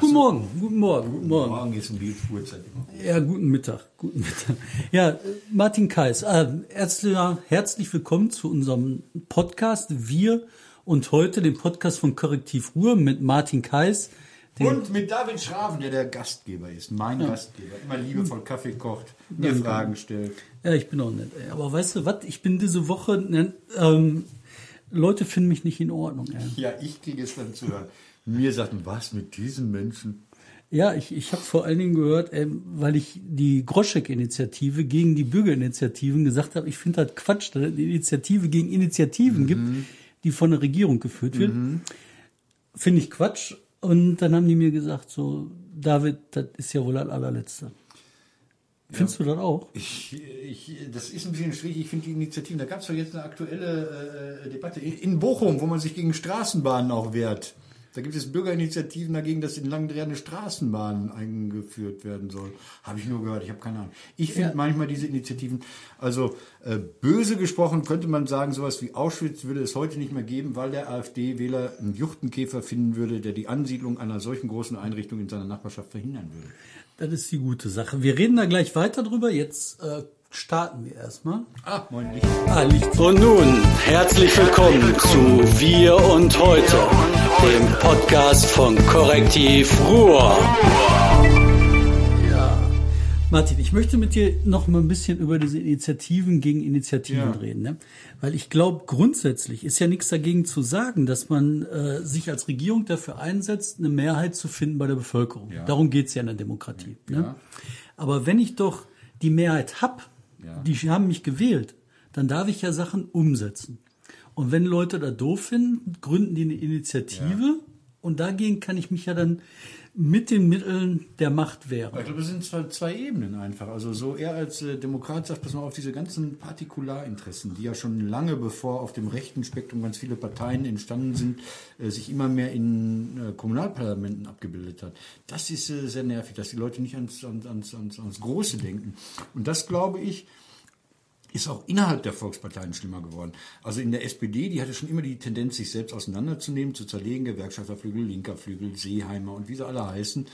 Guten Morgen, guten Morgen, guten Morgen. Morgen ist um die Uhrzeit immer. Ja, guten Mittag, guten Mittag. Ja, Martin Kais, äh, herzlich, herzlich willkommen zu unserem Podcast Wir und heute den Podcast von Korrektiv Ruhr mit Martin Kais. Und mit David Schraven, der der Gastgeber ist, mein Gastgeber, immer liebevoll Kaffee kocht, mir Fragen stellt. Ja, ich bin auch nett. ey. Aber weißt du was? Ich bin diese Woche, ne, ähm, Leute finden mich nicht in Ordnung. Ey. Ja, ich kriege es dann zu hören. Mir sagten, was mit diesen Menschen? Ja, ich, ich habe vor allen Dingen gehört, ähm, weil ich die Groschek-Initiative gegen die Bürgerinitiativen gesagt habe, ich finde das Quatsch, dass es eine Initiative gegen Initiativen gibt, die von der Regierung geführt wird. Finde ich Quatsch. Und dann haben die mir gesagt, so, David, das ist ja wohl das allerletzte. Findest du das auch? Ich, ich, das ist ein bisschen schwierig. Ich finde die Initiativen, da gab es doch jetzt eine aktuelle äh, Debatte in, in Bochum, wo man sich gegen Straßenbahnen auch wehrt. Da gibt es Bürgerinitiativen dagegen, dass in Langdreher eine Straßenbahn eingeführt werden soll. Habe ich nur gehört, ich habe keine Ahnung. Ich finde Ja. manchmal diese Initiativen, also äh, böse gesprochen könnte man sagen, sowas wie Auschwitz würde es heute nicht mehr geben, weil der AfD-Wähler einen Juchtenkäfer finden würde, der die Ansiedlung einer solchen großen Einrichtung in seiner Nachbarschaft verhindern würde. Das ist die gute Sache. Wir reden da gleich weiter drüber. Jetzt äh, starten wir erstmal. Ah, moin Licht. Ah, Licht. Und nun herzlich willkommen zu Wir und Heute, dem Podcast von Korrektiv Ruhr. Martin, ich möchte mit dir noch mal ein bisschen über diese Initiativen gegen Initiativen Ja. reden, ne? weil ich glaube, grundsätzlich ist ja nichts dagegen zu sagen, dass man äh, sich als Regierung dafür einsetzt, eine Mehrheit zu finden bei der Bevölkerung. Ja. Darum geht's ja in der Demokratie. Ne? Ja. Aber wenn ich doch die Mehrheit hab, Ja. die haben mich gewählt, dann darf ich ja Sachen umsetzen. Und wenn Leute da doof finden, gründen die eine Initiative und dagegen kann ich mich ja dann mit den Mitteln der Macht wehren. Ich glaube, das sind zwei, zwei Ebenen einfach. Also so er als äh, Demokrat sagt, pass mal auf, diese ganzen Partikularinteressen, die ja schon lange bevor auf dem rechten Spektrum ganz viele Parteien entstanden sind, äh, sich immer mehr in äh, Kommunalparlamenten abgebildet hat. Das ist sehr nervig, dass die Leute nicht ans, ans, ans, ans Große denken. Und das glaube ich, ist auch innerhalb der Volksparteien schlimmer geworden. Also in der SPD, die hatte schon immer die Tendenz, sich selbst auseinanderzunehmen, zu zerlegen, Gewerkschafterflügel, linker Flügel, Seeheimer und wie sie alle heißen.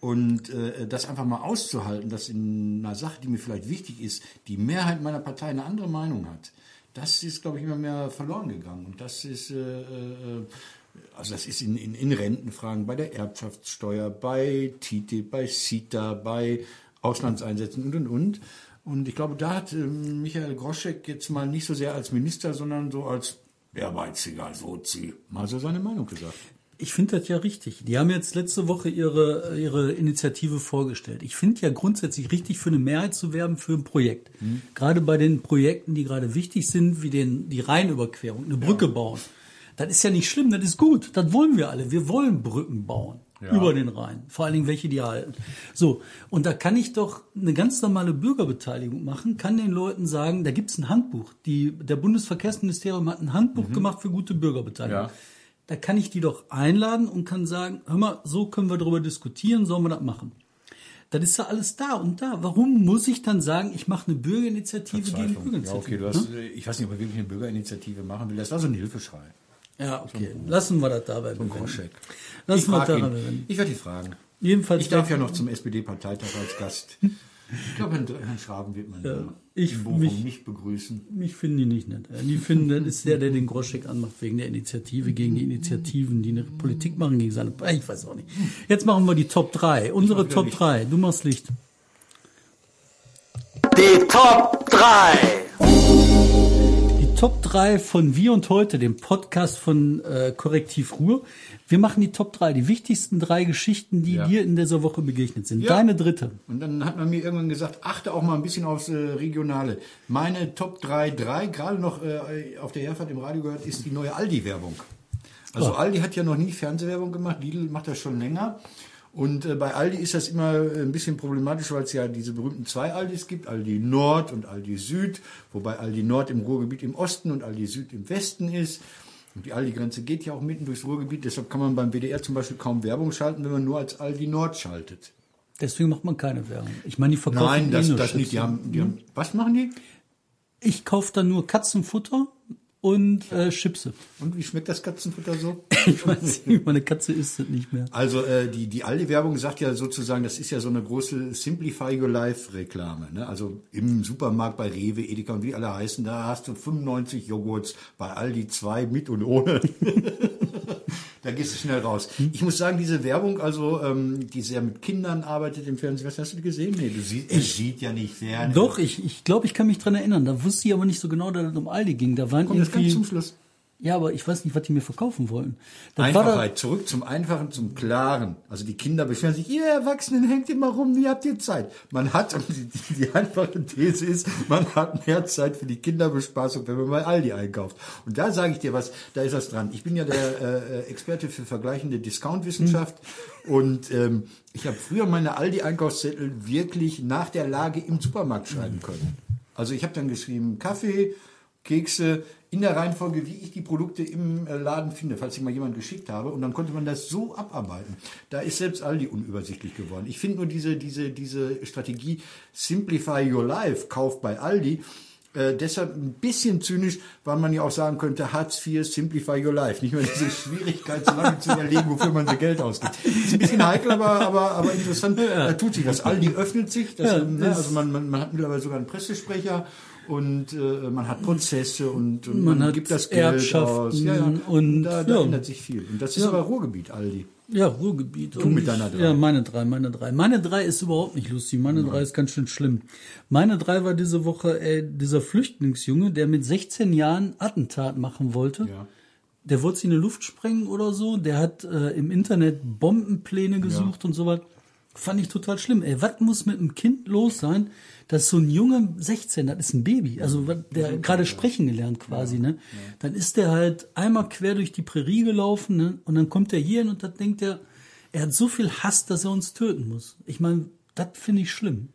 Und äh, das einfach mal auszuhalten, dass in einer Sache, die mir vielleicht wichtig ist, die Mehrheit meiner Partei eine andere Meinung hat, das ist, glaube ich, immer mehr verloren gegangen. Und das ist, äh, äh, also das ist in, in, in Rentenfragen, bei der Erbschaftssteuer, bei TTIP, bei CETA, bei Auslandseinsätzen und, und, und. Und ich glaube, da hat ähm, Michael Groschek jetzt mal nicht so sehr als Minister, sondern so als ehrgeiziger Sozi mal so seine Meinung gesagt. Ich finde das ja richtig. Die haben jetzt letzte Woche ihre, ihre Initiative vorgestellt. Ich finde ja grundsätzlich richtig, für eine Mehrheit zu werben für ein Projekt. Gerade bei den Projekten, die gerade wichtig sind, wie den, die Rheinüberquerung, eine Brücke bauen. Das ist ja nicht schlimm, das ist gut. Das wollen wir alle. Wir wollen Brücken bauen. Ja. Über den Rhein. Vor allen Dingen welche, die halten. So. Und da kann ich doch eine ganz normale Bürgerbeteiligung machen, kann den Leuten sagen, da gibt's ein Handbuch. Die, der Bundesverkehrsministerium hat ein Handbuch gemacht für gute Bürgerbeteiligung. Ja. Da kann ich die doch einladen und kann sagen, hör mal, so können wir darüber diskutieren, sollen wir das machen. Das ist ja alles da und da. Warum muss ich dann sagen, ich mache eine Bürgerinitiative gegen Ja, Bürgerinitiative? okay, du hast, äh, ich weiß nicht, ob er wirklich eine Bürgerinitiative machen will. Das war so ein Hilfeschrei. Ja, okay. Lassen wir das dabei bewenden. Groschek. Lassen Ich, wir ihn. bewenden. ich werde die fragen. Jedenfalls Ich darf ja noch zum SPD-Parteitag als Gast. Ich glaube, Herrn, Schraben wird man ja, ich- in Bochum mich- nicht begrüßen. Mich finden die nicht nett. Die finden, das ist der, der den Groschek anmacht wegen der Initiative, gegen die Initiativen, die eine Politik machen gegen seine. Ich weiß auch nicht. Jetzt machen wir die Top 3. Unsere Top Licht. 3. Du machst Licht. Die Top 3. Top 3 von Wir und Heute, dem Podcast von äh, Korrektiv Ruhr. Wir machen die Top 3, die wichtigsten drei Geschichten, die Ja. dir in dieser Woche begegnet sind. Ja. Deine dritte. Und dann hat man mir irgendwann gesagt, achte auch mal ein bisschen aufs äh, Regionale. Meine Top 3, 3, gerade noch äh, auf der Herfahrt im Radio gehört, ist die neue Aldi-Werbung. Also Oh. Aldi hat ja noch nie Fernsehwerbung gemacht, Lidl macht das schon länger. Und äh, bei Aldi ist das immer äh, ein bisschen problematisch, weil es ja diese berühmten zwei Aldis gibt, Aldi Nord und Aldi Süd, wobei Aldi Nord im Ruhrgebiet im Osten und Aldi Süd im Westen ist. Und die Aldi-Grenze geht ja auch mitten durchs Ruhrgebiet, deshalb kann man beim WDR zum Beispiel kaum Werbung schalten, wenn man nur als Aldi Nord schaltet. Deswegen macht man keine Werbung. Ich meine, die verkaufen Nein, eh das, nur das nicht. Die haben, die haben, was machen die? Ich kaufe dann nur Katzenfutter und äh, Chipse. Und wie schmeckt das Katzenfutter so? Ich weiß nicht, meine Katze isst es nicht mehr. Also äh, die, die Aldi-Werbung sagt ja sozusagen, das ist ja so eine große Simplify Your Life-Reklame. Ne? Also im Supermarkt bei Rewe, Edeka und wie alle heißen, da hast du 95 Joghurts, bei Aldi zwei mit und ohne. da gehst du schnell raus. Ich muss sagen, diese Werbung, also ähm, die sehr mit Kindern arbeitet im Fernsehen, was hast du gesehen? Nee, du siehst, er sieht ja nicht fern. Doch, ich, ich glaube, ich kann mich dran erinnern. Da wusste ich aber nicht so genau, dass es um Aldi ging. Da waren Komm, das ganz irgendwie. zum Schluss. Ja, aber ich weiß nicht, was die mir verkaufen wollen. Das war da, Einfachheit, zurück zum Einfachen, zum Klaren. Also die Kinder beschweren sich, ihr Erwachsenen hängt immer rum, wie habt ihr Zeit? Man hat, und die, die, die einfache These ist, man hat mehr Zeit für die Kinderbespaßung, wenn man bei Aldi einkauft. Und da sage ich dir was, da ist was dran. Ich bin ja der äh, Experte für vergleichende Discount-Wissenschaft und ähm, ich habe früher meine Aldi-Einkaufszettel wirklich nach der Lage im Supermarkt schreiben können. Also ich habe dann geschrieben, Kaffee, Kekse in der Reihenfolge, wie ich die Produkte im äh, Laden finde, falls ich mal jemand geschickt habe. Und dann konnte man das so abarbeiten. Da ist selbst Aldi unübersichtlich geworden. Ich finde nur diese, diese, diese Strategie Simplify Your Life, Kauf bei Aldi, äh, deshalb ein bisschen zynisch, weil man ja auch sagen könnte, Hartz IV, Simplify Your Life. Nicht mehr diese Schwierigkeit, so lange zu überlegen, wofür man sein Geld ausgibt. Ist ein bisschen heikel, aber, aber, aber interessant. Da tut sich das. Aldi öffnet sich. Das, Ja, ne, also man, man, man hat mittlerweile sogar einen Pressesprecher und äh, man hat Prozesse und, und Man hat gibt das Geld Erbschaften aus. Ja, ja. und- da, da ja. ändert sich viel. Und das ist Ja. aber Ruhrgebiet, Aldi. Ja, Ruhrgebiet. Du mit deiner drei. Ja, meine drei, meine drei. Meine drei ist überhaupt nicht lustig. Meine drei ist ganz schön schlimm. Meine drei war diese Woche äh, dieser Flüchtlingsjunge, der mit 16 Jahren Attentat machen wollte. Ja. Der wollte sich in die Luft sprengen oder so. Der hat äh, im Internet Bombenpläne gesucht und so was. Fand ich total schlimm. Ey, was muss mit einem Kind los sein, dass so ein Junge 16, das ist ein Baby, also was- der gerade sprechen gelernt quasi, ne? Dann ist der halt einmal quer durch die Prärie gelaufen, ne? Und dann kommt er hier hin und dann denkt er, er hat so viel Hass, dass er uns töten muss. Ich meine, das finde ich schlimm.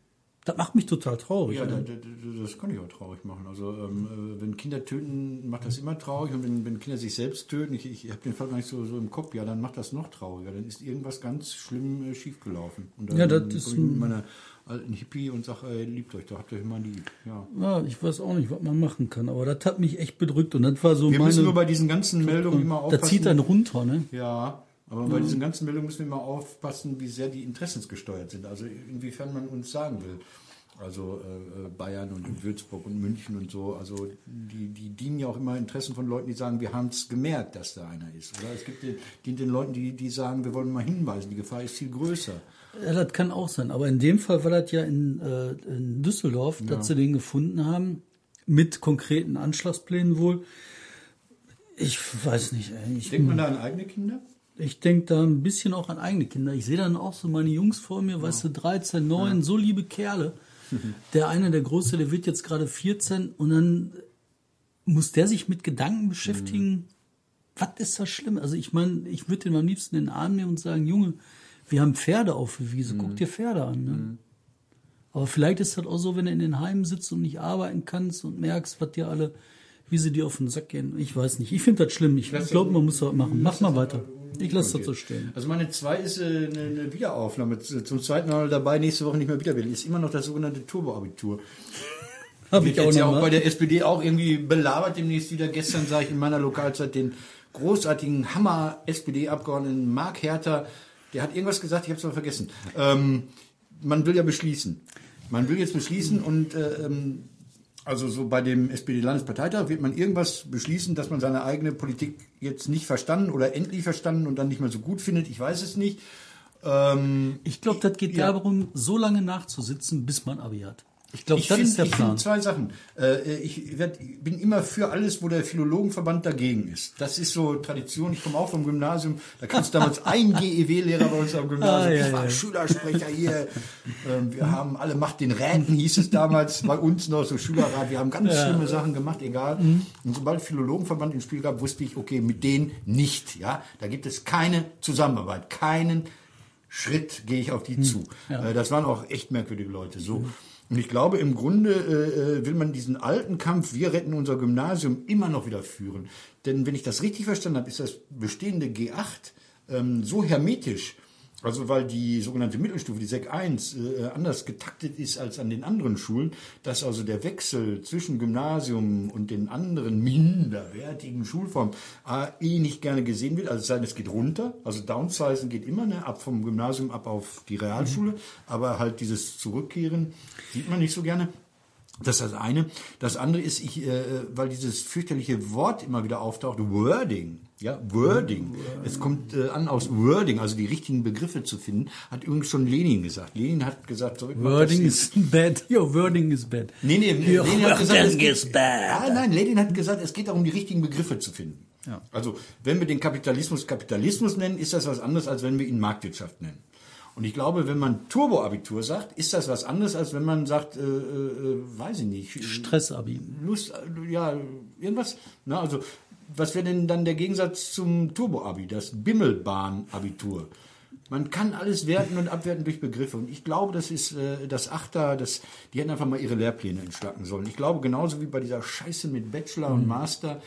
Das macht mich total traurig. Ja, da, ne? da, da, das kann ich auch traurig machen. Also ähm, äh, wenn Kinder töten, macht das immer traurig. Und wenn, wenn Kinder sich selbst töten, ich, ich habe den Fall gar nicht so, so im Kopf, ja, dann macht das noch trauriger. Dann ist irgendwas ganz schlimm äh, schiefgelaufen. Und dann Ja, das ist mit meiner alten Hippie und sage, ey, liebt euch, da habt ihr immer lieb. Ja. Ja, ich weiß auch nicht, was man machen kann, aber das hat mich echt bedrückt und das war so Wir meine. müssen nur bei diesen ganzen Meldungen immer da aufpassen. zieht einen runter, ne? Ja, aber bei diesen ganzen Meldungen müssen wir immer aufpassen, wie sehr die interessensgesteuert sind. Also inwiefern man uns sagen will. Also äh, äh, Bayern und Würzburg und München und so, also die, die dienen ja auch immer Interessen von Leuten, die sagen, wir haben es gemerkt, dass da einer ist. Oder es gibt den, dient den Leuten, die, die sagen, wir wollen mal hinweisen, die Gefahr ist viel größer. Ja, das kann auch sein. Aber in dem Fall war das ja in, äh, in Düsseldorf, dass sie den gefunden haben, mit konkreten Anschlagsplänen wohl. Ich weiß nicht. Ich, Denkt man da an eigene Kinder? ich denke da ein bisschen auch an eigene Kinder. Ich sehe dann auch so meine Jungs vor mir, weißt du, 13, 9, so liebe Kerle. Der eine, der Große, der wird jetzt gerade 14 und dann muss der sich mit Gedanken beschäftigen. Was ist das schlimm? Also ich meine, ich würde den am liebsten in den Arm nehmen und sagen, Junge, wir haben Pferde auf der Wiese, guck dir Pferde an. Ne? Aber vielleicht ist das auch so, wenn du in den Heimen sitzt und nicht arbeiten kannst und merkst, was dir alle, wie sie dir auf den Sack gehen. Ich weiß nicht. Ich finde das schlimm. Ich glaube, man muss das machen. Mach mal weiter. Ich lasse das so stehen. Also meine zwei ist äh, eine, eine Wiederaufnahme. Zum zweiten Mal dabei, nächste Woche nicht mehr wieder will. Ist immer noch das sogenannte Turboabitur. Habe ich auch jetzt ja auch bei der SPD auch irgendwie belabert demnächst wieder. Gestern sah ich in meiner Lokalzeit den großartigen Hammer-SPD-Abgeordneten Mark Herter. Der hat irgendwas gesagt, ich habe es aber vergessen. Ähm, man will ja beschließen. Man will jetzt beschließen und äh, ähm, also so bei dem SPD-Landesparteitag wird man irgendwas beschließen, dass man seine eigene Politik jetzt nicht verstanden oder endlich verstanden und dann nicht mehr so gut findet. Ich weiß es nicht. Ähm, Ich glaube, das geht Ja. darum, so lange nachzusitzen, bis man Abi hat. Ich glaube, Ich das finde ist der find Plan. zwei Sachen. Äh, ich werd, bin immer für alles, wo der Philologenverband dagegen ist. Das ist so Tradition. Ich komme auch vom Gymnasium. Da gab es damals einen GEW-Lehrer bei uns am Gymnasium. Ah, ja, ich war ja. Schülersprecher hier. Ähm, wir haben alle Macht den Räten, hieß es damals bei uns noch, so Schülerrat. Wir haben ganz schlimme Sachen gemacht, egal. Mhm. Und sobald Philologenverband ins Spiel gab, wusste ich, okay, mit denen nicht. Ja, Da gibt es keine Zusammenarbeit, keinen Schritt gehe ich auf die zu. Äh, Das waren auch echt merkwürdige Leute. So. Und ich glaube, im Grunde äh, äh, will man diesen alten Kampf, wir retten unser Gymnasium, immer noch wieder führen. Denn wenn ich das richtig verstanden habe, ist das bestehende G8 ähm, so hermetisch, Also weil die sogenannte Mittelstufe, die Sek 1, äh, anders getaktet ist als an den anderen Schulen, dass also der Wechsel zwischen Gymnasium und den anderen minderwertigen Schulformen äh, eh nicht gerne gesehen wird. Also es sei denn, es geht runter. Also Downsizen geht immer, ne, ab vom Gymnasium ab auf die Realschule. Mhm. Aber halt dieses Zurückkehren sieht man nicht so gerne. Das ist das eine. Das andere ist, ich, äh, weil dieses fürchterliche Wort immer wieder auftaucht, Wording. Ja, Wording. Es kommt äh, an aus Wording, also die richtigen Begriffe zu finden, hat übrigens schon Lenin gesagt. Lenin hat gesagt, so, Wording is bad. Your wording is bad. Nee, nee, Your Lenin hat gesagt, es wording geht, is bad. Ja, nein, Lenin hat gesagt, es geht darum, die richtigen Begriffe zu finden. Ja. Also, wenn wir den Kapitalismus Kapitalismus nennen, ist das was anderes, als wenn wir ihn Marktwirtschaft nennen. Und ich glaube, wenn man Turboabitur sagt, ist das was anderes, als wenn man sagt, äh, äh, weiß ich nicht. Stressabi. Lust, äh, ja, irgendwas. Na, also, was wäre denn dann der Gegensatz zum Turboabi, das Bimmelbahn-Abitur? Man kann alles werten und abwerten durch Begriffe. Und ich glaube, das ist äh, das Achter, das, die hätten einfach mal ihre Lehrpläne entschlacken sollen. Ich glaube, genauso wie bei dieser Scheiße mit Bachelor und Master,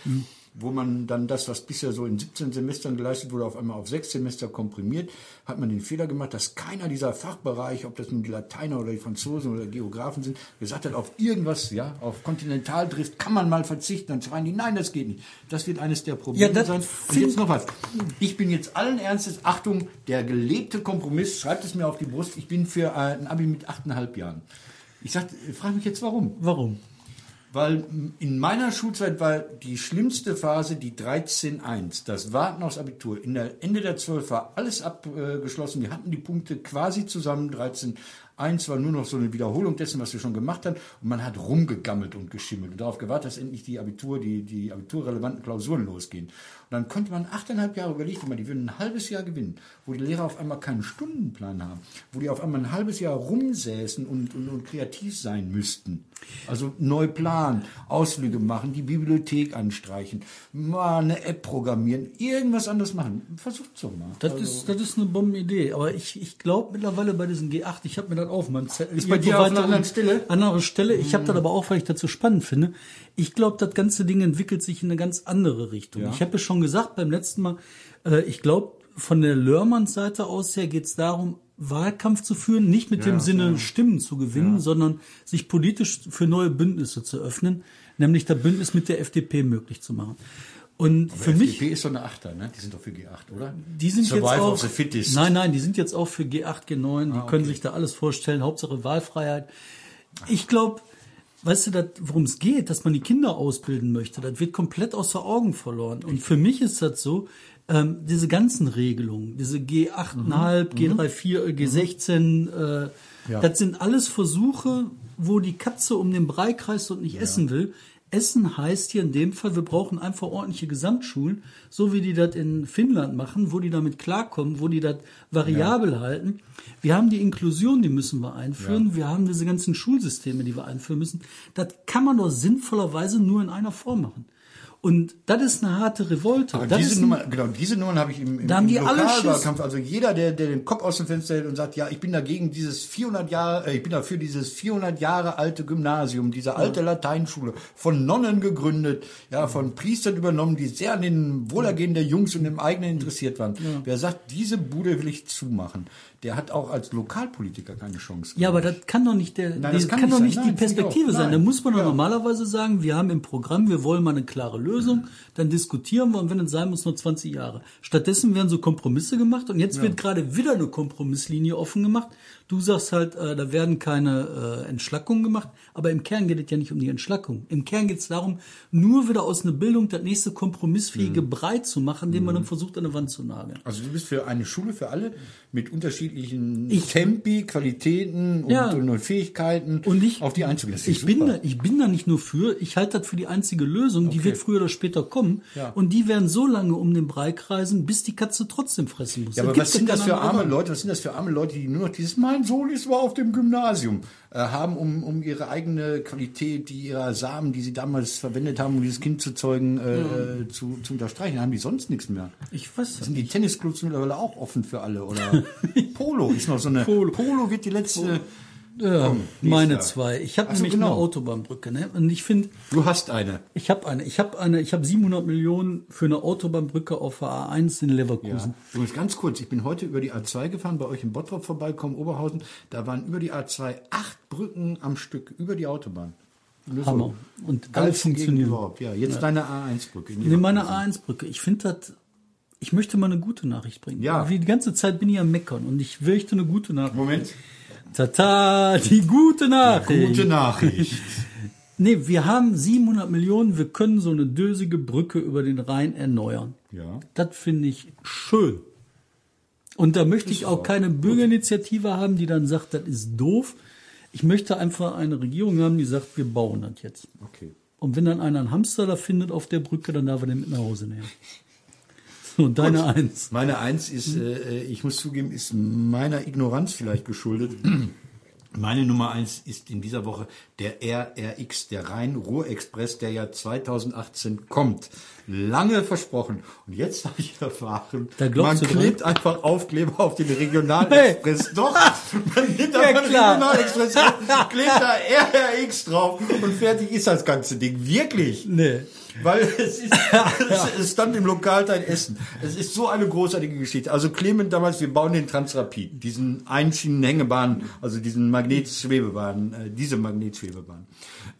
wo man dann das, was bisher so in 17 Semestern geleistet wurde, auf einmal auf sechs Semester komprimiert, hat man den Fehler gemacht, dass keiner dieser Fachbereiche, ob das nun die Lateiner oder die Franzosen oder Geografen sind, gesagt hat, auf irgendwas, ja, auf Kontinentaldrift kann man mal verzichten. Dann schreien die, nein, das geht nicht. Das wird eines der Probleme Ja, sein. Und jetzt noch was. Ich bin jetzt allen Ernstes, Achtung, der gelebte Kompromiss, schreibt es mir auf die Brust, ich bin für äh, ein Abi mit achteinhalb Jahren. Ich sag, frage mich jetzt warum. Warum? Weil in meiner Schulzeit war die schlimmste Phase die 13.1, das Warten aufs Abitur. In der Ende der 12 war alles abgeschlossen. Wir hatten die Punkte quasi zusammen. 13.1 war nur noch so eine Wiederholung dessen, was wir schon gemacht haben. Und man hat rumgegammelt und geschimmelt und darauf gewartet, dass endlich die Abitur, die, die abiturrelevanten Klausuren losgehen. Und dann konnte man achteinhalb Jahre überlegt, wenn man die würden ein halbes Jahr gewinnen, wo die Lehrer auf einmal keinen Stundenplan haben, wo die auf einmal ein halbes Jahr rumsäßen und, und, und kreativ sein müssten. Also neu planen, Ausflüge machen, die Bibliothek anstreichen, mal eine App programmieren, irgendwas anderes machen. Versucht's doch mal. Das, ist, das ist eine Bombenidee. Aber ich, ich glaube mittlerweile bei diesen G8, ich habe mir das auf meinem Zettel. Ist bei dir auf einer anderen Stelle? Andere Stelle. Ich habe das aber auch, weil ich das so spannend finde. Ich glaube, das ganze Ding entwickelt sich in eine ganz andere Richtung. Ja. Ich habe ja schon gesagt beim letzten Mal, äh, ich glaube, von der Lörmanns Seite aus her geht es darum, Wahlkampf zu führen, nicht mit dem Sinne, Stimmen zu gewinnen, sondern sich politisch für neue Bündnisse zu öffnen, nämlich das Bündnis mit der FDP möglich zu machen. Und für mich FDP ist so eine Achter, ne? Die sind doch für G8, oder? die sind Survival jetzt auch, the fittest. nein, nein, die sind jetzt auch für G8, G9, die können sich da alles vorstellen, Hauptsache Wahlfreiheit. Ich glaube, weißt du, worum es geht, dass man die Kinder ausbilden möchte, das wird komplett außer Augen verloren. Und für mich ist das so, ähm, diese ganzen Regelungen, diese G8,5, G34, äh, G16, äh, Ja. das sind alles Versuche, wo die Katze um den Brei kreist und nicht essen will. Essen heißt hier in dem Fall, wir brauchen einfach ordentliche Gesamtschulen, so wie die das in Finnland machen, wo die damit klarkommen, wo die das variabel halten. Wir haben die Inklusion, die müssen wir einführen. Wir haben diese ganzen Schulsysteme, die wir einführen müssen. Das kann man doch sinnvollerweise nur in einer Form machen. Und das ist eine harte Revolte. Aber das diese Nummer, genau, diese Nummern habe ich im, im, Da haben im die alle Lokalwahlkampf. Also jeder, der, der den Kopf aus dem Fenster hält und sagt, ja, ich bin dagegen dieses 400 Jahre, äh, ich bin dafür dieses 400 Jahre alte Gymnasium, diese alte Lateinschule, von Nonnen gegründet, ja, von Priestern übernommen, die sehr an den Wohlergehen der Jungs und dem eigenen interessiert waren. Wer sagt, diese Bude will ich zumachen, der hat auch als Lokalpolitiker keine Chance. Ja, aber das kann doch nicht der, Nein, das kann, kann doch nicht nicht sein. die Nein, ich Perspektive sein. Da muss man doch Ja. normalerweise sagen, wir haben im Programm, wir wollen mal eine klare Lösung, dann diskutieren wir und wenn es sein muss, nur 20 Jahre. Stattdessen werden so Kompromisse gemacht und jetzt wird gerade wieder eine Kompromisslinie offen gemacht. Du sagst halt, äh, da werden keine äh, Entschlackungen gemacht, aber im Kern geht es ja nicht um die Entschlackung. Im Kern geht es darum, nur wieder aus einer Bildung das nächste kompromissfähige Mhm. Brei zu machen, den man dann versucht an eine Wand zu nageln. Also du bist für eine Schule für alle mit unterschiedlichen Ich- Tempi, Qualitäten und, Ja. und, Fähigkeiten Und ich, auf die einzugehen. Ist ich bin, da, ich bin da nicht nur für, ich halte das für die einzige Lösung, die wird früher oder später kommen. Ja. Und die werden so lange um den Brei kreisen, bis die Katze trotzdem fressen muss. Ja, aber was sind das für arme. Leute? Was sind das für arme Leute, die nur noch dieses Mein Sohn ist war auf dem Gymnasium äh, haben, um, um ihre eigene Qualität, die ihrer Samen, die sie damals verwendet haben, um dieses Kind zu zeugen, äh, zu, zu unterstreichen? Haben die sonst nichts mehr? Ich weiß Sind die Tennisclubs mittlerweile auch offen für alle? Oder Polo ist noch so eine. Polo. Polo, wird die letzte Ja, Komm, meine zwei. Ich habe nämlich genau. eine Autobahnbrücke, ne? Und ich finde, Du hast eine. ich habe eine, ich habe eine, ich habe 700 Millionen für eine Autobahnbrücke auf der A1 in Leverkusen. Übrigens ganz kurz, ich bin heute über die A2 gefahren, bei euch in Bottrop vorbeikommen, Oberhausen. Da waren über die A2 acht Brücken am Stück, über die Autobahn. So. Hammer. Und alle Geilste Gegend funktionieren. überhaupt. Ja, jetzt deine A1-Brücke. in Nee, meine Leverkusen. A1-Brücke. Ich finde das, ich möchte mal eine gute Nachricht bringen. Ja. Wie die ganze Zeit bin ich am Meckern und ich möchte eine gute Nachricht. Moment. Tata, die gute Nachricht. Gute Nachricht. Nee, wir haben 700 Millionen, wir können so eine dösige Brücke über den Rhein erneuern. Ja. Das finde ich schön. Und da möchte ich auch keine Bürgerinitiative haben, die dann sagt, das ist doof. Ich möchte einfach eine Regierung haben, die sagt, wir bauen das jetzt. Okay. Und wenn dann einer einen Hamster da findet auf der Brücke, dann darf er den mit nach Hause nehmen. Und deine Eins. Meine Eins ist, äh, ich muss zugeben, ist meiner Ignoranz vielleicht geschuldet. Meine Nummer eins ist in dieser Woche der RRX, der Rhein-Ruhr-Express, der ja 2018 kommt. Lange versprochen. Und jetzt habe ich erfahren, Da man du dran? klebt einfach Aufkleber auf den Regionalexpress. Doch, man nimmt Ja, einfach den klar. Regionalexpress, klebt da RRX drauf und fertig ist das ganze Ding. Wirklich. Nee. Weil es, ist, es, es stand im Lokalteil Essen. Es ist so eine großartige Geschichte. Also Clement damals, wir bauen den Transrapid, diesen Einschienenhängebahn, also diesen Magnetschwebebahn, äh, diese Magnetschwebebahn.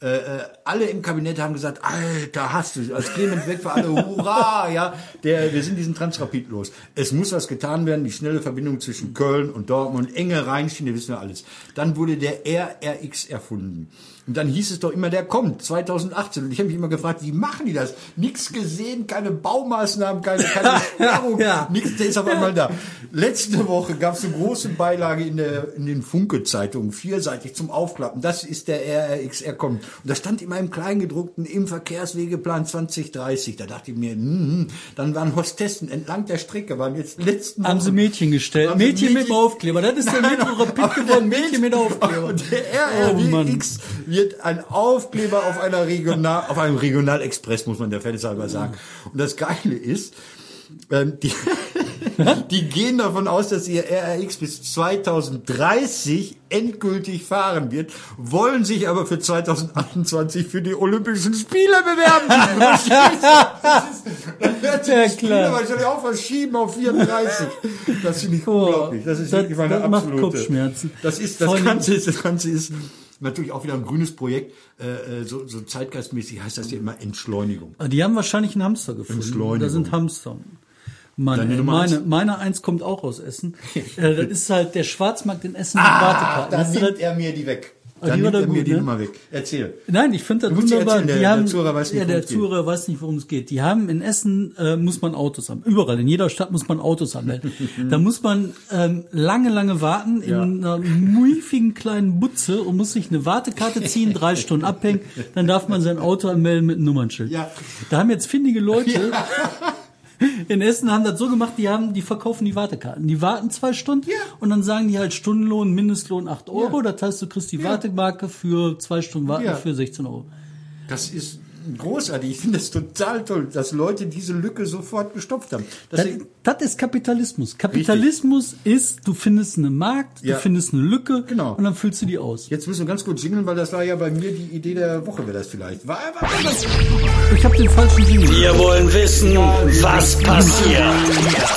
Äh, äh, alle im Kabinett haben gesagt, Alter, hast du, als Clement weg war, alle, hurra, ja, der, wir sind diesen Transrapid los. Es muss was getan werden, die schnelle Verbindung zwischen Köln und Dortmund, enge Rheinschiene, wissen wir alles. Dann wurde der RRX erfunden. Und dann hieß es doch immer, der kommt 2018. Und ich habe mich immer gefragt, wie machen die das? Nix gesehen, keine Baumaßnahmen, keine, keine Sperrung, Ja. nix, der ist auf einmal da. Letzte Woche gab es eine große Beilage in, der, in den Funke-Zeitungen, vierseitig zum Aufklappen. Das ist der RRX, er kommt. Und da stand immer im Kleingedruckten im Verkehrswegeplan 2030. Da dachte ich mir, hm, dann waren Hostessen entlang der Strecke, waren jetzt letzten Haben sie Wochen- Mädchen gestellt. Sie Mädchen mit dem Aufkleber. Das ist der Nein, Metro Rapid aber geworden. der Mädchen mit Aufkleber. Und der Oh. RRX wird ein Aufkleber auf einer Regional, auf einem Regionalexpress, muss man der Fairness halber sagen. Und das Geile ist, ähm, die, die gehen davon aus, dass ihr RRX bis 2030 endgültig fahren wird, wollen sich aber für 2028 für die Olympischen Spiele bewerben. Das ist- Ja, Spiele wahrscheinlich auch verschieben auf 34. Das finde ich Oh, unglaublich. Das ist das- wirklich meine das macht absolute. Kopfschmerzen. Das ist das Ganze ist das Ganze ist natürlich auch wieder ein grünes Projekt. Äh, äh, so, so zeitgeistmäßig heißt das ja immer Entschleunigung. Ah, Die haben wahrscheinlich einen Hamster gefunden. Entschleunigung. Da sind Hamster. Mann, meine, eins? meine Eins kommt auch aus Essen. äh, das ist halt der Schwarzmarkt in Essen mit Wartekarten. dann nimmt das? er mir die weg. Dann die nimmt er mir gut, die ne? Nummer weg. Erzähl. Nein, ich finde das wunderbar. erzählen, der- die der haben, Zuhörer weiß nicht, ja, worum der es geht. Zuhörer weiß nicht, worum es geht. Die haben in Essen äh, muss man Autos haben. Überall in jeder Stadt muss man Autos anmelden. da muss man ähm, lange, lange warten in Ja. einer muffigen kleinen Butze und muss sich eine Wartekarte ziehen, drei Stunden abhängen. Dann darf man sein Auto anmelden mit einem Nummernschild. Ja. Da haben jetzt findige Leute. In Essen haben das so gemacht, die haben, die verkaufen die Wartekarten. Die warten zwei Stunden Ja. und dann sagen die halt Stundenlohn, Mindestlohn 8 Euro. Das heißt, du kriegst die Wartemarke für zwei Stunden Warten Ja. für 16 Euro. Das ist großartig. Ich finde das total toll, dass Leute diese Lücke sofort gestopft haben. Das Das, ist Kapitalismus. Kapitalismus ist, du findest einen Markt, Ja. du findest eine Lücke Genau. und dann füllst du die aus. Jetzt müssen wir ganz kurz jingeln, weil das war ja bei mir die Idee der Woche, wäre das vielleicht. War, war, war das? Ich habe den falschen Jingle. Wir wollen wissen, was passiert.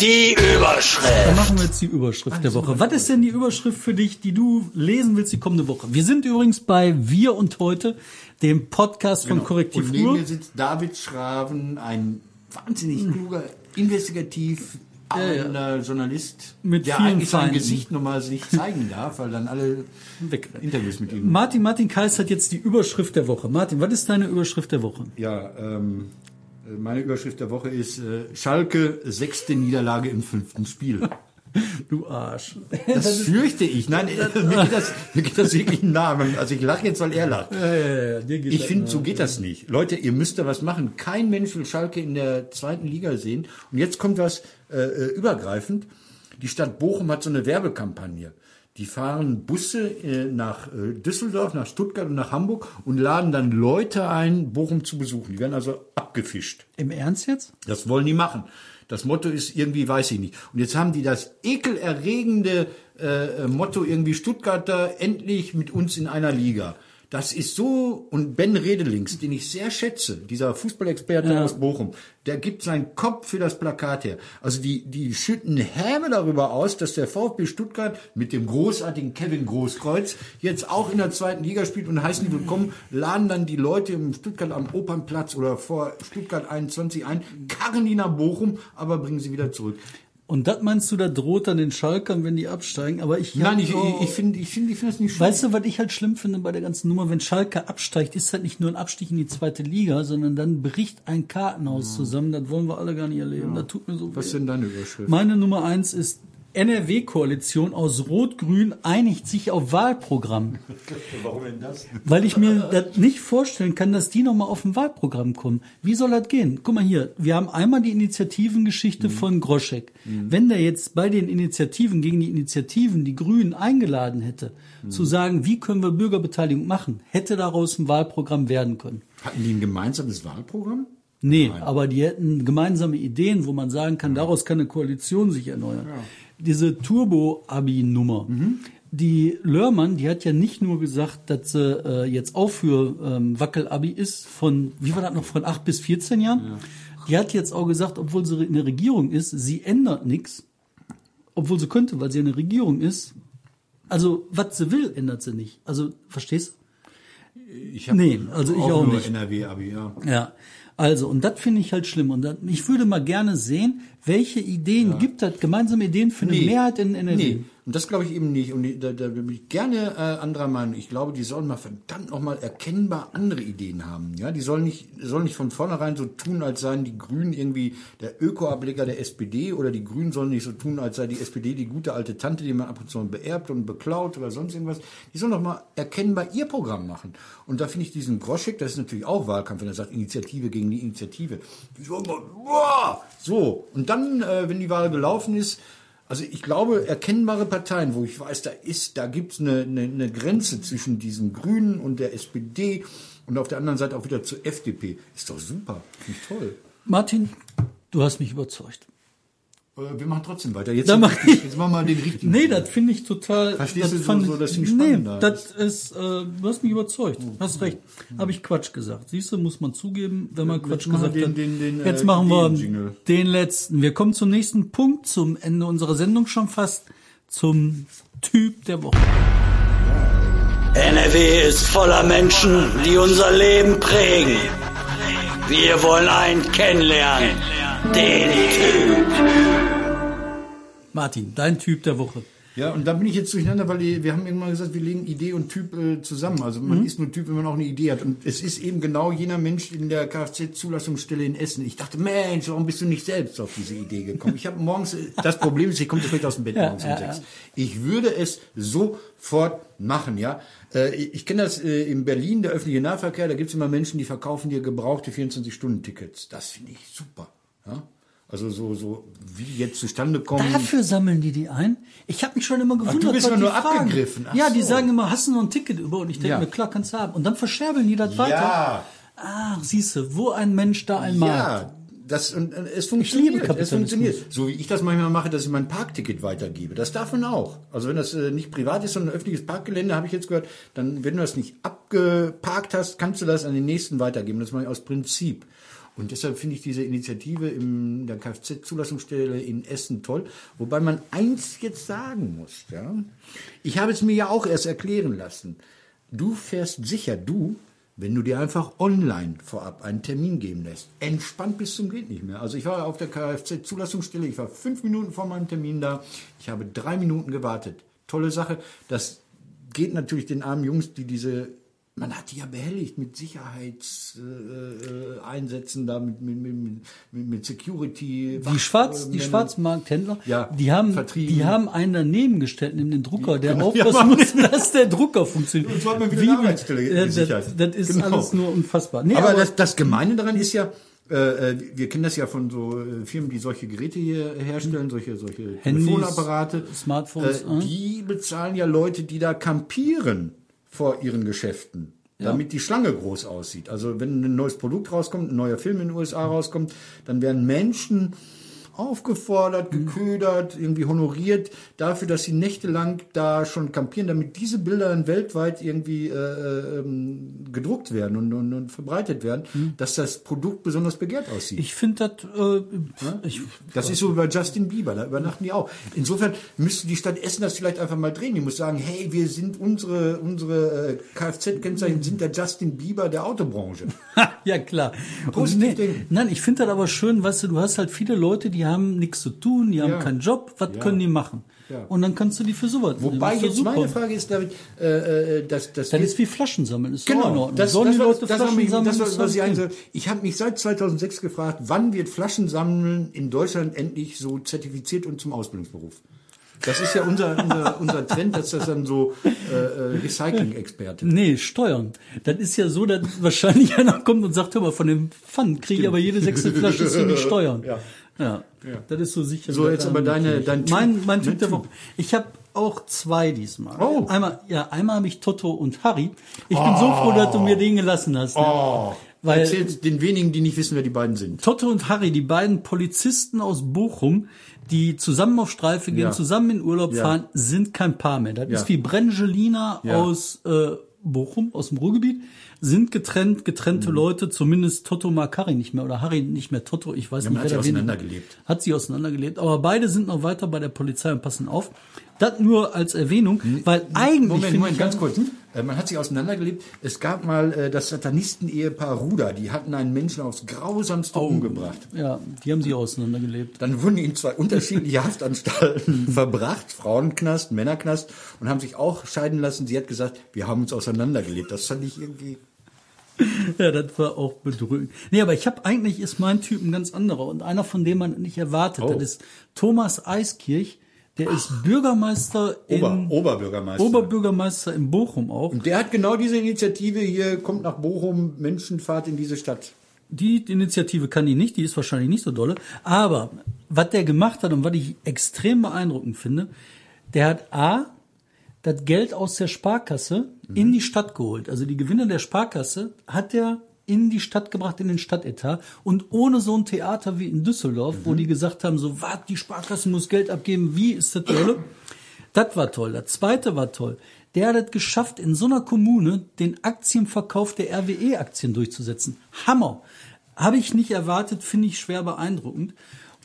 Die Dann Überschrift. machen wir jetzt die Überschrift der Woche. Was ist denn die Überschrift für dich, die du lesen willst die kommende Woche? Wir sind übrigens bei Wir und Heute, dem Podcast von Korrektiv Genau. Und neben mir sitzt David Schraven, ein wahnsinnig kluger, investigativ arbeitender Journalist, Mit der vielen eigentlich sein. Gesicht nochmal nicht zeigen darf, weil dann alle Wegrennen. Interviews mit ihm. Martin Martin Kais hat jetzt die Überschrift der Woche. Martin, was ist deine Überschrift der Woche? Ja, ähm, meine Überschrift der Woche ist äh, Schalke sechste Niederlage im fünften Spiel. Du Arsch. Das fürchte ich. Nein, mir geht das, mir geht das wirklich nah. Also ich lache jetzt, weil er lacht. Ja, ja, ja, dir geht Ich das finde, so geht das nicht. Leute, ihr müsst da was machen. Kein Mensch will Schalke in der zweiten Liga sehen. Und jetzt kommt was äh, äh, übergreifend. Die Stadt Bochum hat so eine Werbekampagne. Die fahren Busse äh, nach äh, Düsseldorf, nach Stuttgart und nach Hamburg und laden dann Leute ein, Bochum zu besuchen. Die werden also abgefischt. Im Ernst jetzt? Das wollen die machen. Das Motto ist irgendwie, weiß ich nicht. Und jetzt haben die das ekelerregende äh, Motto irgendwie Stuttgarter endlich mit uns in einer Liga. Das ist so, und Ben Redelings, den ich sehr schätze, dieser Fußballexperte Ja. aus Bochum, der gibt seinen Kopf für das Plakat her. Also die, die schütten Häme darüber aus, dass der VfB Stuttgart mit dem großartigen Kevin Großkreuz jetzt auch in der zweiten Liga spielt und heißen die willkommen, laden dann die Leute im Stuttgart am Opernplatz oder vor Stuttgart 21 ein, karren die nach Bochum, aber bringen sie wieder zurück. Und das meinst du, da droht dann den Schalkern, wenn die absteigen? Aber ich Nein, ich, oh, ich, finde, ich finde, ich finde das nicht schlimm. Weißt du, was ich halt schlimm finde bei der ganzen Nummer? Wenn Schalke absteigt, ist halt nicht nur ein Abstieg in die zweite Liga, sondern dann bricht ein Kartenhaus zusammen. Das wollen wir alle gar nicht erleben. Das tut mir so Was weh. denn deine Überschrift? Meine Nummer eins ist NRW-Koalition aus Rot-Grün einigt sich auf Wahlprogramm. Warum denn das? Weil ich mir das nicht vorstellen kann, dass die nochmal auf ein Wahlprogramm kommen. Wie soll das gehen? Guck mal hier, wir haben einmal die Initiativengeschichte von Groschek. Wenn der jetzt bei den Initiativen gegen die Initiativen die Grünen eingeladen hätte, zu sagen, wie können wir Bürgerbeteiligung machen, hätte daraus ein Wahlprogramm werden können. Hatten die ein gemeinsames Wahlprogramm? Nee, aber die hätten gemeinsame Ideen, wo man sagen kann, daraus kann eine Koalition sich erneuern. Diese Turbo-Abi-Nummer. Die Lörmann, die hat ja nicht nur gesagt, dass sie äh, jetzt auch für ähm, Wackel-Abi ist, von, wie war das noch, von 8 bis 14 Jahren. Die hat jetzt auch gesagt, obwohl sie in der Regierung ist, sie ändert nichts. Obwohl sie könnte, weil sie in der Regierung ist. Also, was sie will, ändert sie nicht. Also, verstehst Ich hab Nee, also ich auch nur. NRW-Abi, ja. du? Ja. Also, und das finde ich halt schlimm. Und das, ich würde mal gerne sehen, welche Ideen gibt es, gemeinsame Ideen für eine Nee. Mehrheit in NRW. Nee, und das glaube ich eben nicht. Und da, da bin ich gerne äh, anderer Meinung. Ich glaube, die sollen mal verdammt noch mal erkennbar andere Ideen haben. Ja, die sollen nicht, sollen nicht von vornherein so tun, als seien die Grünen irgendwie der Öko-Ableger der SPD oder die Grünen sollen nicht so tun, als sei die SPD die gute alte Tante, die man ab und zu beerbt und beklaut oder sonst irgendwas. Die sollen doch mal erkennbar ihr Programm machen. Und da finde ich diesen Groschek, das ist natürlich auch Wahlkampf, wenn er sagt Initiative gegen die Initiative. Die sollen mal, boah, so. Und dann, äh, wenn die Wahl gelaufen ist, also ich glaube, erkennbare Parteien, wo ich weiß, da ist, da gibt's eine, eine, eine Grenze zwischen diesen Grünen und der SPD und auf der anderen Seite auch wieder zur FDP. Ist doch super. Finde toll. Martin, du hast mich überzeugt. Äh, Wir machen trotzdem weiter. Jetzt, mach ich- jetzt machen wir den richtigen. Nee, das finde ich total. Verstehst das du so- fand so ich- das Ding Nee, das ist, äh, du hast mich überzeugt. Hast recht. Habe ich Quatsch gesagt. Siehst du, muss man zugeben, wenn man Quatsch gesagt den- hat. den- den, Jetzt äh, machen wir Ideen-Jingle. den letzten. Wir kommen zum nächsten Punkt, zum Ende unserer Sendung schon fast, zum Typ der Woche. NRW ist voller Menschen, die unser Leben prägen. Wir wollen einen kennenlernen. Den Typ. Martin, dein Typ der Woche. Ja, und da bin ich jetzt durcheinander, weil wir haben irgendwann gesagt, wir legen Idee und Typ äh, zusammen. Also Mhm. man ist nur Typ, wenn man auch eine Idee hat. Und es ist eben genau jener Mensch in der Kfz-Zulassungsstelle in Essen. Ich dachte, Mensch, warum bist du nicht selbst auf diese Idee gekommen? Ich habe morgens, äh, das Problem ist, ich komme spät aus dem Bett Ja, morgens um ja, sechs. Ich würde es sofort machen, ja. Äh, ich ich kenne das äh, in Berlin, der öffentliche Nahverkehr, da gibt es immer Menschen, die verkaufen dir gebrauchte 24-Stunden-Tickets. Das finde ich super. Ja? Also so, so wie jetzt zustande kommen. Dafür sammeln die die ein? Ich habe mich schon immer gewundert. du bist immer nur fragen. abgegriffen. Ach ja, die so. sagen immer, hast du noch ein Ticket über? Und ich denke Ja. mir, klar, kannst du haben. Und dann verscherbeln die das weiter. Ja. Ach, siehst du, wo ein Mensch, da ein Markt. Ja, das, und, und es funktioniert. liebe es Kapitalismus. funktioniert. So wie ich das manchmal mache, dass ich mein Parkticket weitergebe. Das darf man auch. Also wenn das äh, nicht privat ist, sondern ein öffentliches Parkgelände, habe ich jetzt gehört, dann, wenn du das nicht abgeparkt hast, kannst du das an den nächsten weitergeben. Das mache ich aus Prinzip. Und deshalb finde ich diese Initiative in der Kfz-Zulassungsstelle in Essen toll. Wobei man eins jetzt sagen muss, ja. Ich habe es mir ja auch erst erklären lassen. Du fährst sicher, du, wenn du dir einfach online vorab einen Termin geben lässt. Entspannt bis zum geht nicht mehr. Also ich war auf der Kfz-Zulassungsstelle, ich war fünf Minuten vor meinem Termin da. Ich habe drei Minuten gewartet. Tolle Sache. Das geht natürlich den armen Jungs, die diese man hat die ja behelligt mit Sicherheitseinsätzen, Einsätzen da, mit, mit, mit, mit, mit Security. Die Schwarz, die. Schwarzmarkthändler, Ja, die haben, vertrieben. die haben einen daneben gestellt, neben den Drucker, der Ja, aufpassen muss, dass der Drucker funktioniert. Und so hat man wieder eine Arbeitsstelle äh, das, das ist Genau. alles nur unfassbar. Nee, aber das, das Gemeine daran ist ja, Äh, äh, wir kennen das ja von so äh, Firmen, die solche Geräte hier herstellen, solche, solche Handys, Telefonapparate. Smartphones, äh. die bezahlen ja Leute, die da campieren vor ihren Geschäften. Damit die Schlange groß aussieht. Also wenn ein neues Produkt rauskommt, ein neuer Film in den USA rauskommt, dann werden Menschen aufgefordert, Mhm. geködert, irgendwie honoriert dafür, dass sie nächtelang da schon campieren, damit diese Bilder dann weltweit irgendwie äh, äh, ähm, gedruckt werden und, und, und verbreitet werden, dass das Produkt besonders begehrt aussieht. Mhm. Ich finde das, äh, ich, Das ist so bei Justin Bieber, da übernachten die auch. Insofern müsste die Stadt Essen das vielleicht einfach mal drehen. Die muss sagen, hey, wir sind unsere, unsere äh, Kfz-Kennzeichen sind der Justin Bieber der Autobranche. ja klar. Positiv nee, nein, ich finde das aber schön, weißt du, du hast halt viele Leute, die haben nichts zu tun, die haben Ja. keinen Job, was Ja. können die machen? Ja. Und dann kannst du die für sowas nehmen. Wobei ist jetzt doch meine super. Frage ist, David, äh, äh, dass, dass Das wir- ist wie Flaschen sammeln, ist auch in Genau, Ordnung. das, Sollen das, die Leute das, Flaschen mich- sammeln? das war, ist was ich okay. eigentlich, ich habe mich seit 2006 gefragt, wann wird Flaschensammeln in Deutschland endlich so zertifiziert und zum Ausbildungsberuf? Das ist ja unser, unser, unser Trend, dass das dann so äh, äh, Recycling-Experte. Nee, Steuern. Das ist ja so, dass wahrscheinlich einer kommt und sagt, hör mal, von dem Pfand kriege ich aber jede sechste Flasche für mich Steuern. Ja. Ja. Das ist so sicher. So, jetzt aber deine- dein Typ. mein, mein Typ Dein der. Woche. Ich habe auch zwei diesmal. Oh. Einmal, ja, einmal habe ich Toto und Harry. Ich bin so froh, dass du mir den gelassen hast. Ne? Oh, Weil- erzählt den wenigen, die nicht wissen, wer die beiden sind. Toto und Harry, die beiden Polizisten aus Bochum, die zusammen auf Streife gehen, Ja. zusammen in Urlaub Ja. fahren, sind kein Paar mehr. Das Ja. ist wie Brangelina Ja. aus äh, Bochum, aus dem Ruhrgebiet, sind getrennt, Mhm. getrennte Leute, zumindest Toto mag Harry nicht mehr oder Harry nicht mehr Toto, ich weiß Ja, nicht, man hat wer sie auseinandergelebt. Hat sie auseinandergelebt, aber beide sind noch weiter bei der Polizei und passen auf. Das nur als Erwähnung, weil eigentlich Moment, Moment, ganz kurz. Äh, Man hat sich auseinandergelebt. Es gab mal äh, das Satanisten-Ehepaar Ruder. Die hatten einen Menschen aufs grausamste umgebracht. Ja, die haben sie auseinandergelebt. Dann wurden die in zwei unterschiedliche Haftanstalten verbracht, Frauenknast, Männerknast, und haben sich auch scheiden lassen. Sie hat gesagt, wir haben uns auseinandergelebt. Das fand ich irgendwie. Ja, das war auch bedrückend. Nee, aber ich habe eigentlich ist mein Typ ein ganz anderer und einer, von dem man nicht erwartet. Oh. Das ist Thomas Eiskirch. Der ist Bürgermeister in Ober, Oberbürgermeister. Oberbürgermeister in Bochum auch. und der hat genau diese Initiative hier, kommt nach Bochum, Menschenfahrt in diese Stadt. Die Initiative kann ich nicht, die ist wahrscheinlich nicht so dolle. Aber was der gemacht hat und was ich extrem beeindruckend finde, der hat A, das Geld aus der Sparkasse in die Stadt geholt. Also die Gewinne der Sparkasse hat er in die Stadt gebracht, in den Stadtetat. Und ohne so ein Theater wie in Düsseldorf, wo die gesagt haben, so, was, die Sparkasse muss Geld abgeben, wie ist das toll? Das war toll. Das zweite war toll. Der hat es geschafft, in so einer Kommune den Aktienverkauf der RWE-Aktien durchzusetzen. Hammer. Habe ich nicht erwartet, finde ich schwer beeindruckend.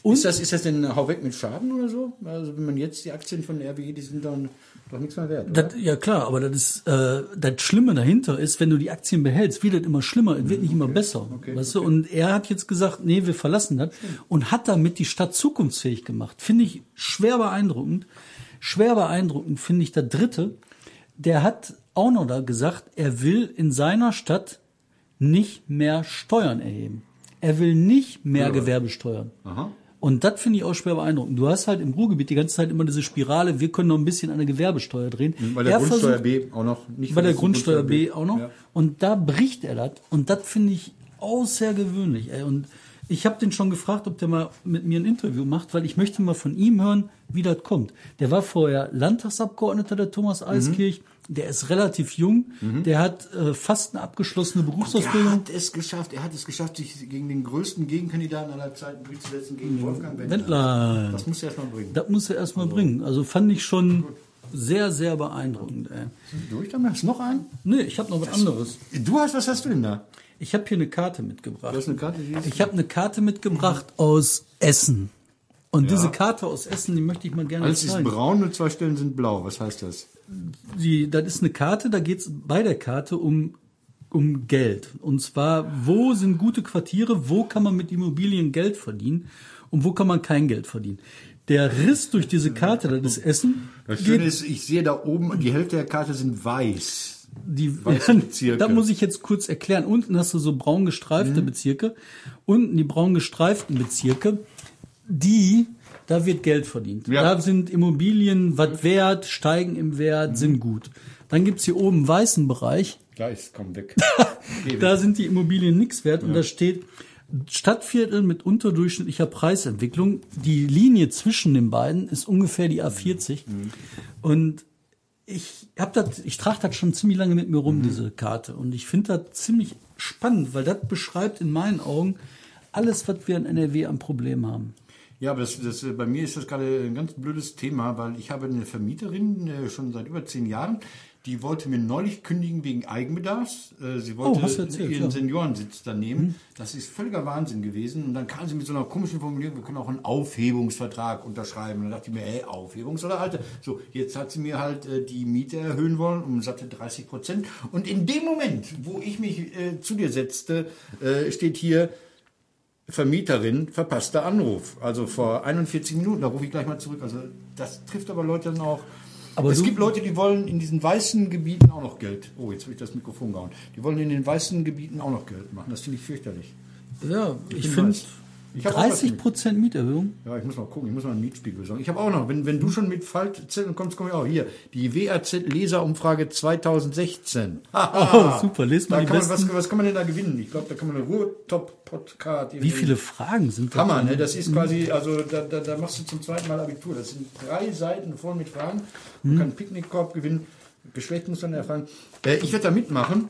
Und Ist das, ist das denn Hau weg mit Schaden oder so? Also wenn man jetzt die Aktien von RWE, die sind dann doch nichts mehr wert. Das, ja klar, aber das ist äh, das Schlimme dahinter ist, wenn du die Aktien behältst, wird das immer schlimmer, es wird nicht immer besser. weißt du? Und er hat jetzt gesagt, nee, wir verlassen das und hat damit die Stadt zukunftsfähig gemacht. Finde ich schwer beeindruckend. Schwer beeindruckend finde ich der Dritte, der hat auch noch da gesagt, er will in seiner Stadt nicht mehr Steuern erheben. Er will nicht mehr Gewerbesteuern. Aha. Und das finde ich auch schwer beeindruckend. Du hast halt im Ruhrgebiet die ganze Zeit immer diese Spirale, wir können noch ein bisschen an der Gewerbesteuer drehen. Bei der Er Grundsteuer versucht- B auch noch nicht bei der vergessen, Grundsteuer B auch noch. Ja. Und da bricht er das. Und das finde ich außergewöhnlich. Ey. Und ich habe den schon gefragt, ob der mal mit mir ein Interview macht, weil ich möchte mal von ihm hören, wie das kommt. Der war vorher Landtagsabgeordneter der Thomas Mhm. Der ist relativ jung. Der hat äh, fast eine abgeschlossene Er Berufsausbildung. hat es geschafft, er hat es geschafft, sich gegen den größten Gegenkandidaten aller Zeiten durchzusetzen, gegen Wolfgang Wendler. Wendler. Das muss er erst mal bringen. Das muss er erstmal bringen. Also fand ich schon sehr, sehr beeindruckend. Ey. Sind wir durch damit? Hast du noch einen? Nee, ich habe noch was anderes. Du hast, was hast du denn da? Ich habe hier eine Karte mitgebracht. Du hast eine Karte, die ist- Ich habe eine Karte mitgebracht aus Essen. Und diese Karte aus Essen, die möchte ich mal gerne Alles ist zeigen. braun und zwei Stellen sind blau. Was heißt das? Die, das ist eine Karte, da geht es bei der Karte um, um Geld. Und zwar, wo sind gute Quartiere, wo kann man mit Immobilien Geld verdienen und wo kann man kein Geld verdienen. Der Riss durch diese Karte, das ist Essen, Das Schöne ist, ich sehe da oben, die Hälfte der Karte sind weiß. die Bezirke. Da muss ich jetzt kurz erklären. Unten hast du so braun gestreifte Mhm. Bezirke. Unten die braun gestreiften Bezirke, die, da wird Geld verdient. Ja. Da sind Immobilien was wert, steigen im Wert, Mhm. sind gut. Dann gibt's hier oben einen weißen Bereich. Da ist, komm weg. Da sind die Immobilien nichts wert und da steht Stadtviertel mit unterdurchschnittlicher Preisentwicklung. Die Linie zwischen den beiden ist ungefähr die A40. Und ich hab das, ich trage das schon ziemlich lange mit mir rum, diese Karte. Und ich finde das ziemlich spannend, weil das beschreibt in meinen Augen alles, was wir in NRW am Problem haben. Ja, aber das, das, bei mir ist das gerade ein ganz blödes Thema, weil ich habe eine Vermieterin äh, schon seit über zehn Jahren, die wollte mir neulich kündigen wegen Eigenbedarfs. Äh, Sie wollte Oh, hast du erzählt, ihren ja. Seniorensitz da nehmen. Das ist völliger Wahnsinn gewesen. Und dann kam sie mit so einer komischen Formulierung, wir können auch einen Aufhebungsvertrag unterschreiben. Und dann dachte ich mir, ey, Aufhebungs- oder Alte? So, jetzt hat sie mir halt äh, die Miete erhöhen wollen um satte 30 Prozent. Und in dem Moment, wo ich mich äh, zu dir setzte, äh, steht hier, Vermieterin, verpasster Anruf. Also vor 41 Minuten, da rufe ich gleich mal zurück. Also das trifft aber Leute dann auch. Aber es gibt Leute, die wollen in diesen weißen Gebieten auch noch Geld. Oh, jetzt habe ich das Mikrofon gehauen. Die wollen in den weißen Gebieten auch noch Geld machen. Das finde ich fürchterlich. Ja, ich bin finde. Ich hab auch was 30 Prozent Mieterhöhung. Ja, ich muss mal gucken, ich muss mal einen Mietspiegel besorgen. Ich habe auch noch, wenn, wenn du schon mit Faltzetteln kommst, komme ich auch hier. Die WAZ-Leserumfrage 2016. Oh, super, lest mal da die kann man, was, was kann man denn da gewinnen? Ich glaube, da kann man eine Ruhr-Top-Podcast. Wie viele Fragen sind da? Hammer, ne? Das ist quasi, also da, da, da machst du zum zweiten Mal Abitur. Das sind drei Seiten voll mit Fragen. Man kann einen Picknickkorb gewinnen. Geschlecht muss man erfahren. Äh, ich werde da mitmachen.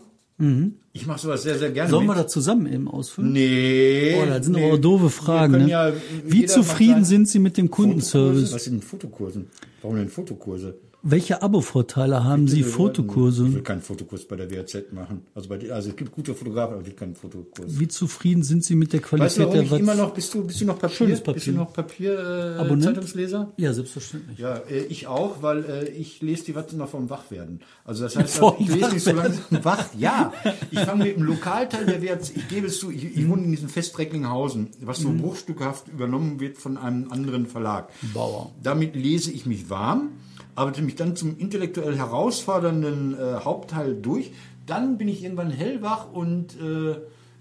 Ich mache sowas sehr, sehr gerne Sollen wir mit. das zusammen eben ausfüllen? Nee. Oh, das sind nee. aber doofe Wir Fragen. Ne? ja- Wie zufrieden sind Sie mit dem? Kundenservice? Was sind Fotokursen? Warum denn Fotokurse? Welche Abo-Vorteile haben Sie Ich will Fotokurse? keinen Fotokurs bei der WAZ machen. Also, bei, also es gibt gute Fotografen, aber es gibt keinen Fotokurs. Wie zufrieden sind Sie mit der Qualität Weißt du, warum der ich Watz? immer noch, bist du, bist du noch Papier? Schönes Bist du Papier. noch Papier, äh, Abonnent? Zeitungsleser? Ja, selbstverständlich. Ja, äh, ich auch, weil äh, ich lese die Watze noch vom Wachwerden. Also das heißt, also, ich lese nicht so langsam wach. Ja, ich fange mit dem Lokalteil der WAZ, ich gebe es zu, ich, ich wohne in diesem Fest Recklinghausen, was so bruchstückhaft übernommen wird von einem anderen Verlag. Bauer. Damit lese ich mich warm, arbeite mich dann zum intellektuell herausfordernden äh, Hauptteil durch. Dann bin ich irgendwann hellwach und äh,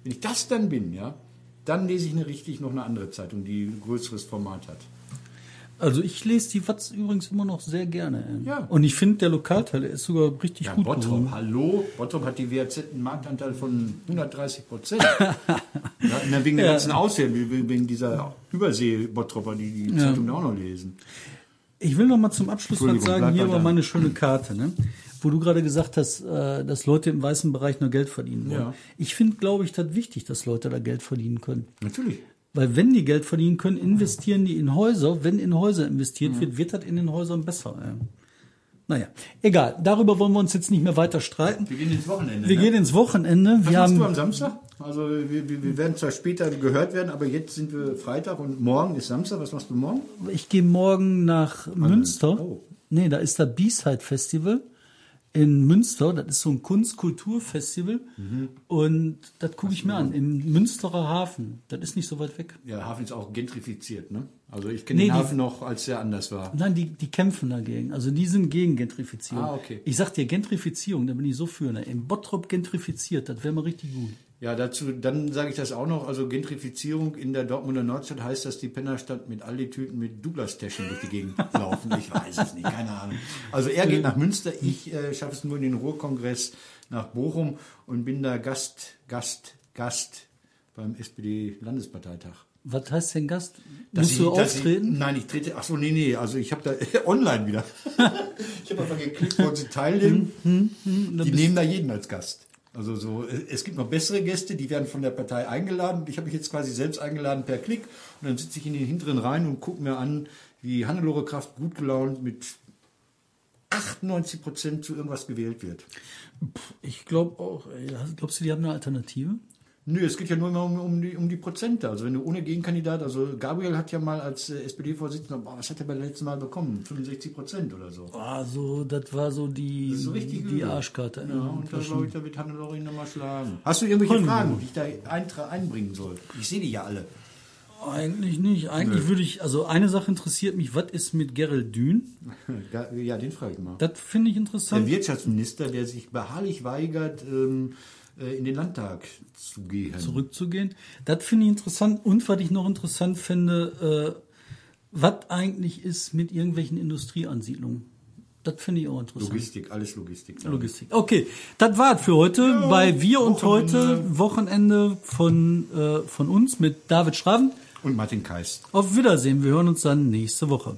wenn ich das dann bin, ja, dann lese ich eine richtig noch eine andere Zeitung, die ein größeres Format hat. Also ich lese die Watz übrigens immer noch sehr gerne. Ja. Und ich finde, der Lokalteil ist sogar richtig Ja, gut Bottrop, geworden. hallo. Bottrop hat die WAZ einen Marktanteil von 130 Prozent. ja, wegen der Ja. ganzen Auswählung, wegen dieser Übersee-Bottropper, die die Zeitung da auch noch lesen. Ich will noch mal zum Abschluss was sagen, hier war meine schöne Karte, ne? wo du gerade gesagt hast, äh, dass Leute im weißen Bereich nur Geld verdienen wollen. Ja. Ich finde, glaube ich, das wichtig, dass Leute da Geld verdienen können. Natürlich. Weil wenn die Geld verdienen können, investieren die in Häuser. Wenn in Häuser investiert wird, wird das in den Häusern besser. Ja. Naja, egal. Darüber wollen wir uns jetzt nicht mehr weiter streiten. Wir gehen ins Wochenende. Wir ne? gehen ins Wochenende. Was Wir machst du am haben, Samstag? Also wir, wir, wir werden zwar später gehört werden, aber jetzt sind wir Freitag und morgen ist Samstag. Was machst du morgen? ich gehe morgen nach Münster. Oh. Nee, da ist das B-Side Festival in Münster. Das ist so ein Kunst-Kultur-Festival. Mhm. Und das gucke ich mir an. Im Münsterer Hafen. Das ist nicht so weit weg. Ja, der Hafen ist auch gentrifiziert, ne? Also ich kenne Nee, den die- Hafen noch, als der anders war. Nein, die, die kämpfen dagegen. Also die sind gegen Gentrifizierung. Ah, okay. Ich sag dir, Gentrifizierung, da bin ich so für. Ne? Im Bottrop gentrifiziert, das wäre mal richtig gut. Ja, dazu, dann sage ich das auch noch. Also Gentrifizierung in der Dortmunder Nordstadt heißt, dass die Pennerstadt mit Aldi-Tüten mit Douglas-Täschchen durch die Gegend laufen. Ich weiß es nicht, keine Ahnung. Also er geht nach Münster, ich äh, schaffe es nur in den Ruhrkongress nach Bochum und bin da Gast, Gast, Gast beim SPD-Landesparteitag. Was heißt denn Gast? Dass Musst du ich- dass auftreten? Ich, nein, ich trete. Ach so, nee, nee. Also ich habe da online wieder. ich habe einfach geklickt, wollen Sie teilnehmen. Hm, die nehmen da jeden als Gast. Also so, äh, es gibt noch bessere Gäste, die werden von der Partei eingeladen. Ich habe mich jetzt quasi selbst eingeladen per Klick und dann sitze ich in den hinteren Reihen und gucke mir an, wie Hannelore Kraft gut gelaunt mit 98 Prozent zu irgendwas gewählt wird. Ich glaube auch. ey, Glaubst du, die haben eine Alternative? Nö, es geht ja nur immer um, um, die, um die Prozente. Also wenn du ohne Gegenkandidat, also Gabriel hat ja mal als äh, SPD-Vorsitzender, boah, was hat er beim letzten Mal bekommen? 65 Prozent oder so. Also, das war so die, so die. Arschkarte. Ja, und da glaube ich, da wird Hannelore ihn nochmal schlagen. Hast du irgendwelche Fragen, die ich da einbringen soll? Ich sehe die ja alle. Eigentlich nicht. Eigentlich würde ich, also eine Sache interessiert mich, was ist mit Gerald Dün? Ja, den frage ich mal. Das finde ich Der interessant. Wirtschaftsminister, der sich beharrlich weigert, ähm, äh, in den Landtag zu gehen. zurückzugehen. Das finde ich interessant. Und was ich noch interessant finde, äh, was eigentlich ist mit irgendwelchen Industrieansiedlungen. Das finde ich auch interessant. Logistik, alles Logistik. Logistik. Okay, das war's für heute bei Wir und Wochenende. heute Wochenende von äh, von uns mit David Schraven. Und Martin Kais. Auf Wiedersehen. Wir hören uns dann nächste Woche.